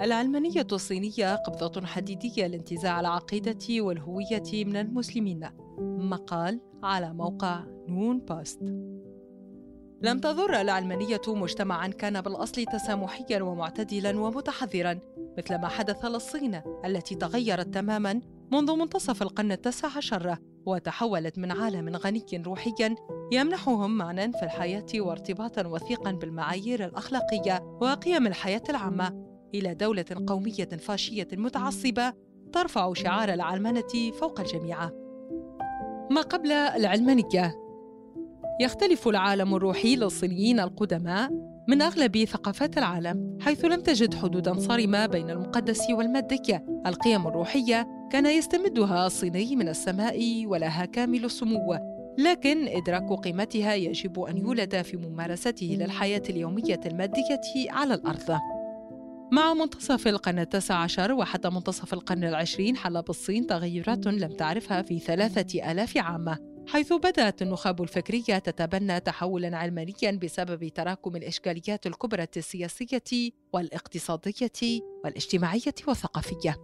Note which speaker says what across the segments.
Speaker 1: العلمانية الصينية قبضة حديدية لانتزاع العقيدة والهوية من المسلمين. مقال على موقع نون بوست. لم تضر العلمانية مجتمعا كان بالأصل تسامحيا ومعتدلا ومتحضرا مثل ما حدث للصين التي تغيرت تماما منذ منتصف القرن التاسع عشر وتحولت من عالم غني روحيا يمنحهم معنى في الحياة وارتباطا وثيقا بالمعايير الأخلاقية وقيم الحياة العامة. إلى دولة قومية فاشية متعصبة ترفع شعار العلمنة فوق الجميع. ما قبل العلمانية. يختلف العالم الروحي للصينيين القدماء من أغلب ثقافات العالم حيث لم تجد حدودا صارمة بين المقدس والمادية القيم الروحية كان يستمدها الصيني من السماء ولها كامل السمو لكن إدراك قيمتها يجب أن يولد في ممارسته للحياة اليومية المادية على الأرض. مع منتصف القرن التاسع عشر وحتى منتصف القرن العشرين حل بالصين تغيرات لم تعرفها في ثلاثة آلاف عام حيث بدأت النخب الفكرية تتبنى تحولا علمانيا بسبب تراكم الإشكاليات الكبرى السياسية والاقتصادية والاجتماعية والثقافية.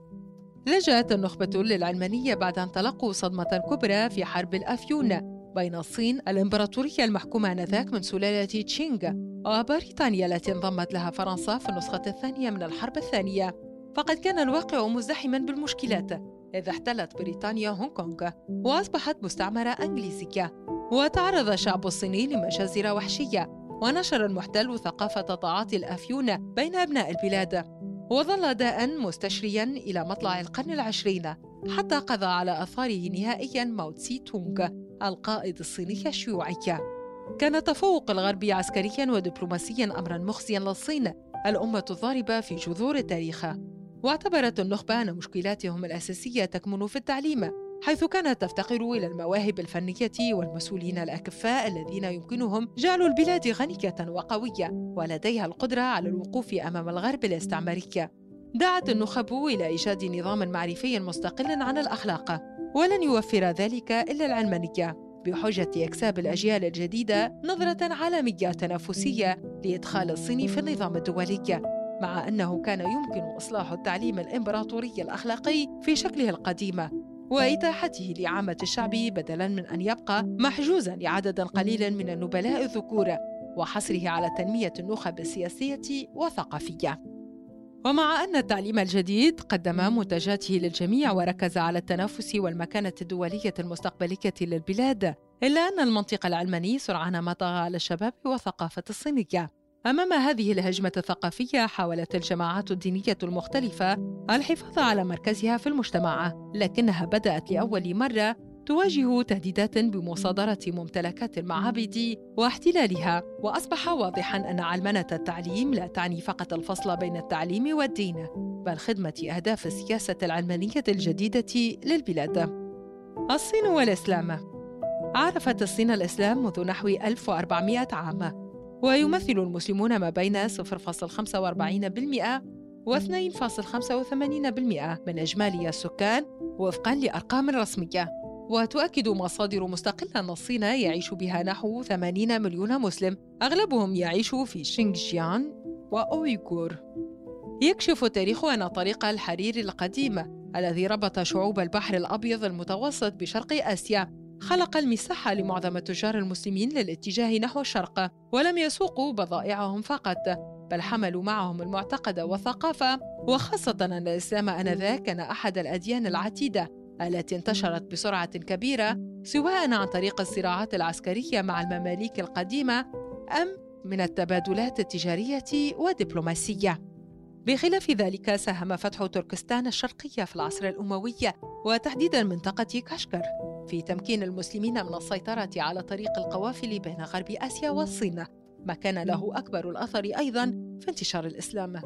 Speaker 1: لجأت النخبة للعلمانية بعد أن تلقوا صدمة كبرى في حرب الأفيون. بين الصين الإمبراطورية المحكومة آنذاك من سلالة تشينغ. وبريطانيا التي انضمت لها فرنسا في النسخة الثانية من الحرب الثانية. فقد كان الواقع مزدحما بالمشكلات إذ احتلت بريطانيا هونغ كونغ وأصبحت مستعمرة أنجليزية. وتعرض الشعب الصيني لمجازر وحشية ونشر المحتل ثقافة تعاطي الأفيون بين أبناء البلاد. وظل داء مستشريا إلى مطلع القرن العشرين حتى قضى على أثاره نهائيا ماوتسي تونغ. القائد الصيني الشيوعي كان تفوق الغرب عسكريا ودبلوماسيا امرا مخزيا للصين. الأمة الضاربة في جذور التاريخ. واعتبرت النخبة أن مشكلاتهم الأساسية تكمن في التعليم حيث كانت تفتقر إلى المواهب الفنية والمسؤولين الأكفاء الذين يمكنهم جعل البلاد غنية وقوية ولديها القدرة على الوقوف أمام الغرب الاستعماري. دعت النخب إلى إيجاد نظام معرفي مستقل عن الأخلاق. ولن يوفر ذلك إلا العلمانية بحجة إكساب الأجيال الجديدة نظرة عالمية تنافسية لإدخال الصين في النظام الدولي مع أنه كان يمكن إصلاح التعليم الإمبراطوري الأخلاقي في شكله القديم وإتاحته لعامة الشعب بدلاً من أن يبقى محجوزاً لعدد قليل من النبلاء الذكور وحصره على تنمية النخب السياسية والثقافية. ومع أن التعليم الجديد قدم منتجاته للجميع وركز على التنافس والمكانة الدولية المستقبلية للبلاد إلا أن المنطق العلماني سرعان ما طغى على الشباب والثقافة الصينية. أمام هذه الهجمة الثقافية حاولت الجماعات الدينية المختلفة الحفاظ على مركزها في المجتمع لكنها بدأت لأول مرة تواجه تهديدات بمصادرة ممتلكات المعابد واحتلالها وأصبح واضحا أن علمنة التعليم لا تعني فقط الفصل بين التعليم والدين بل خدمة أهداف السياسة العلمانية الجديدة للبلاد. الصين والإسلام. عرفت الصين الإسلام منذ نحو 1400 عام ويمثل المسلمون ما بين 0.45% و 2.85% من إجمالي السكان وفقا لأرقام رسمية. وتؤكد مصادر مستقلة أن الصين يعيش بها نحو 80 مليون مسلم. أغلبهم يعيش في شينججيان وأويغور. يكشف التاريخ أن طريق الحرير القديم الذي ربط شعوب البحر الأبيض المتوسط بشرق آسيا خلق المساحة لمعظم التجار المسلمين للاتجاه نحو الشرق ولم يسوقوا بضائعهم فقط بل حملوا معهم المعتقد والثقافة وخاصة أن الإسلام آنذاك كان أحد الأديان العتيدة. التي انتشرت بسرعة كبيرة سواء عن طريق الصراعات العسكرية مع المماليك القديمة أم من التبادلات التجارية والدبلوماسية. بخلاف ذلك ساهم فتح تركستان الشرقية في العصر الأموي وتحديدا منطقة كاشكر في تمكين المسلمين من السيطرة على طريق القوافل بين غرب آسيا والصين ما كان له أكبر الأثر أيضا في انتشار الإسلام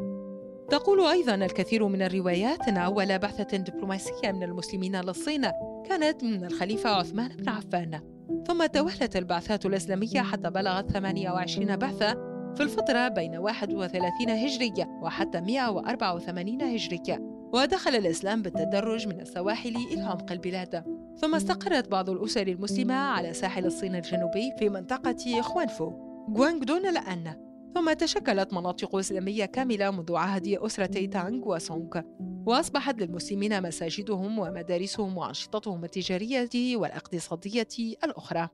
Speaker 1: تقول أيضا الكثير من الروايات أن أول بعثة دبلوماسية من المسلمين للصين كانت من الخليفة عثمان بن عفان. ثم توالت البعثات الإسلامية حتى بلغت 28 بعثة في الفترة بين 31 هجرية وحتى 184 هجرية ودخل الإسلام بالتدرج من السواحل إلى عمق البلاد. ثم استقرت بعض الأسر المسلمة على ساحل الصين الجنوبي في منطقة خوانفو غوانغدون الآن. ثم تشكلت مناطق إسلامية كاملة منذ عهد أسرتي تانغ وسونغ وأصبحت للمسلمين مساجدهم ومدارسهم وأنشطتهم التجارية والاقتصادية الأخرى.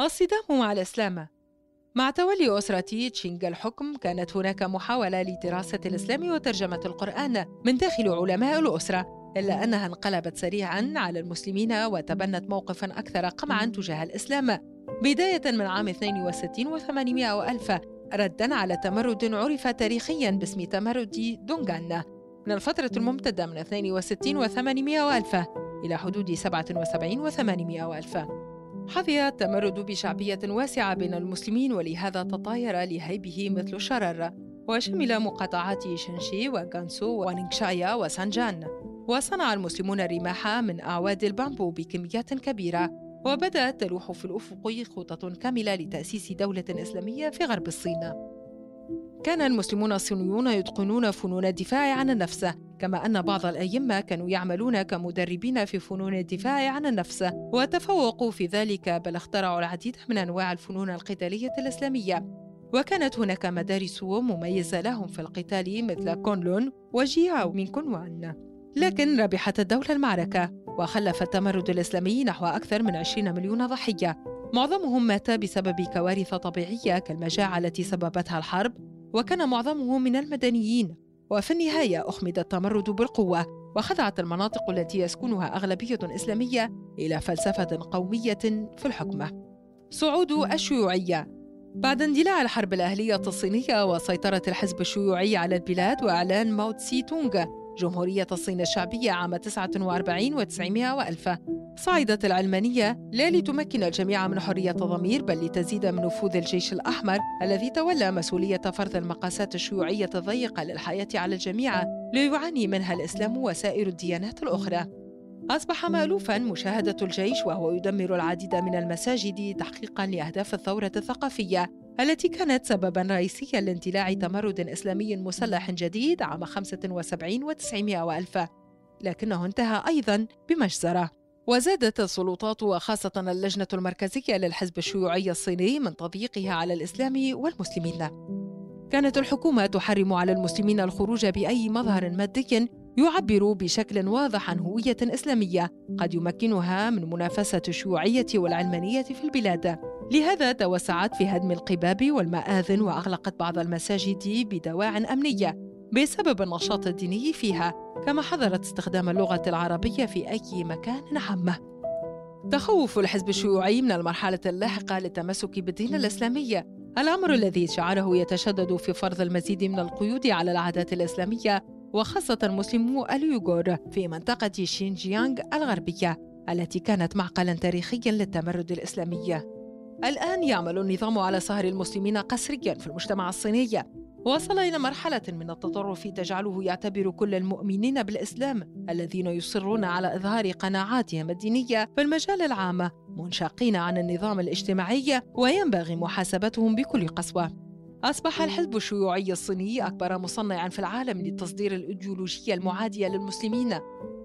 Speaker 1: الصدام مع الإسلام. مع تولي أسرة تشينغ الحكم كانت هناك محاولة لدراسة الإسلام وترجمة القرآن من داخل علماء الأسرة إلا أنها انقلبت سريعا على المسلمين وتبنت موقفا أكثر قمعا تجاه الإسلام. بداية من عام 62 و800 وألف ردا على تمرد عرف تاريخيا باسم تمرد دونغان. من الفترة الممتدة من 62 و800 وألف إلى حدود 77 و800 وألف. حظي التمرد بشعبية واسعة بين المسلمين ولهذا تطاير لهيبه مثل الشرر وشمل مقاطعات شنشي وغانسو ونينغشايا وسانجان. وصنع المسلمون الرماح من أعواد البامبو بكميات كبيرة. وبدأت تلوح في الأفق خطط كاملة لتأسيس دولة إسلامية في غرب الصين. كان المسلمون الصينيون يتقنون فنون الدفاع عن النفس كما أن بعض الأئمة كانوا يعملون كمدربين في فنون الدفاع عن النفس وتفوقوا في ذلك بل اخترعوا العديد من أنواع الفنون القتالية الإسلامية. وكانت هناك مدارس مميزة لهم في القتال مثل كونلون وجياو من كونوان لكن ربحت الدولة المعركة. وخلف التمرد الإسلامي نحو أكثر من 20 مليون ضحية. معظمهم مات بسبب كوارث طبيعية كالمجاعة التي سببتها الحرب وكان معظمهم من المدنيين. وفي النهاية أخمد التمرد بالقوة وخضعت المناطق التي يسكنها أغلبية إسلامية إلى فلسفة قومية في الحكم. صعود الشيوعية. بعد اندلاع الحرب الأهلية الصينية وسيطرة الحزب الشيوعي على البلاد وإعلان ماو تسي تونغ جمهورية الصين الشعبية عام 49 و900 وألف. صعدت العلمانية لا لتمكن الجميع من حرية الضمير بل لتزيد من نفوذ الجيش الأحمر الذي تولى مسؤولية فرض المقاسات الشيوعية الضيقة للحياة على الجميع ليعاني منها الإسلام وسائر الديانات الأخرى. أصبح مألوفا مشاهدة الجيش وهو يدمر العديد من المساجد تحقيقا لأهداف الثورة الثقافية. التي كانت سببا رئيسيا لاندلاع تمرد إسلامي مسلح جديد عام 75 و900 وألف. لكنه انتهى أيضا بمجزرة. وزادت السلطات وخاصة اللجنة المركزية للحزب الشيوعي الصيني من تضييقها على الإسلام والمسلمين. كانت الحكومة تحرم على المسلمين الخروج بأي مظهر مادي يعبر بشكل واضح عن هوية إسلامية قد يمكنها من منافسة الشيوعية والعلمانية في البلاد. لهذا توسعت في هدم القباب والمآذن وأغلقت بعض المساجد بدواع أمنية بسبب النشاط الديني فيها كما حظرت استخدام اللغة العربية في أي مكان عامة. تخوف الحزب الشيوعي من المرحلة اللاحقة للتمسك بالدين الإسلامي. الأمر الذي جعله يتشدد في فرض المزيد من القيود على العادات الإسلامية وخاصة مسلمو اليوغور في منطقة شينجيانغ الغربية التي كانت معقلا تاريخيا للتمرد الإسلامي. الآن يعمل النظام على سهر المسلمين قسريا في المجتمع الصيني. وصل إلى مرحلة من التطرف تجعله يعتبر كل المؤمنين بالإسلام الذين يصرون على إظهار قناعاتهم الدينية في المجال العام منشقين عن النظام الاجتماعي وينبغي محاسبتهم بكل قسوة. أصبح الحزب الشيوعي الصيني أكبر مصنع في العالم لتصدير الإيديولوجية المعادية للمسلمين.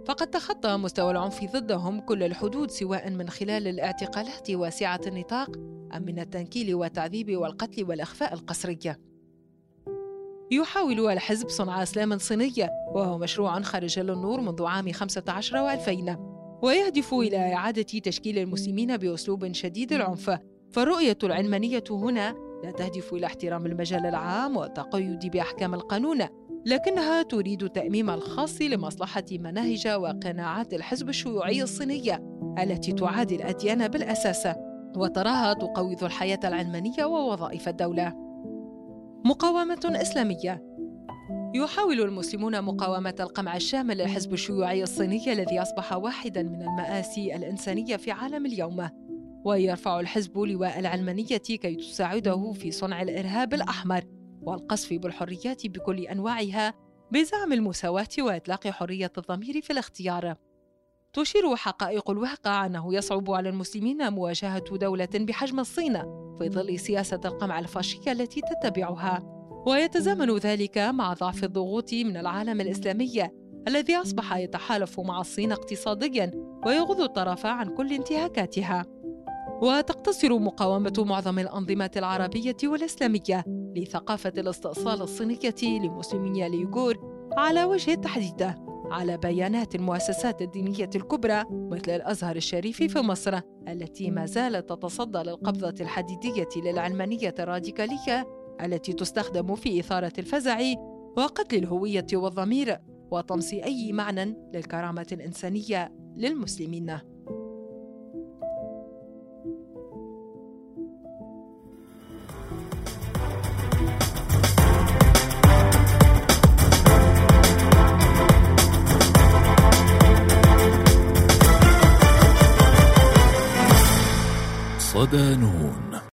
Speaker 1: فقد تخطى مستوى العنف ضدهم كل الحدود سواء من خلال الاعتقالات واسعة النطاق أم من التنكيل والتعذيب والقتل والإخفاء القسري. يحاول الحزب صنع إسلام صيني وهو مشروع خرج للنور منذ عام 15 و2000 ويهدف إلى إعادة تشكيل المسلمين بأسلوب شديد العنف. فالرؤية العلمانية هنا لا تهدف إلى احترام المجال العام والتقيد بأحكام القانون. لكنها تريد تأميم الخاص لمصلحة مناهج وقناعات الحزب الشيوعي الصيني التي تعادي الأديان بالأساس وتراها تقوض الحياة العلمانية ووظائف الدولة. مقاومة إسلامية. يحاول المسلمون مقاومة القمع الشامل للحزب الشيوعي الصيني الذي أصبح واحدا من المآسي الإنسانية في عالم اليوم. ويرفع الحزب لواء العلمانية كي تساعده في صنع الإرهاب الأحمر. والقصف بالحريات بكل أنواعها بزعم المساواة وإطلاق حرية الضمير في الاختيار. تشير حقائق الواقع أنه يصعب على المسلمين مواجهة دولة بحجم الصين في ظل سياسة القمع الفاشية التي تتبعها. ويتزامن ذلك مع ضعف الضغوط من العالم الإسلامي الذي أصبح يتحالف مع الصين اقتصاديا ويغض الطرف عن كل انتهاكاتها. وتقتصر مقاومة معظم الأنظمة العربية والإسلامية لثقافة الاستئصال الصينية لمسلمي اليغور على وجه التحديد على بيانات المؤسسات الدينية الكبرى مثل الأزهر الشريف في مصر التي ما زالت تتصدى للقبضة الحديدية للعلمانية الراديكالية التي تستخدم في إثارة الفزع وقتل الهوية والضمير وطمس أي معنى للكرامة الإنسانية للمسلمين.
Speaker 2: صدى نور.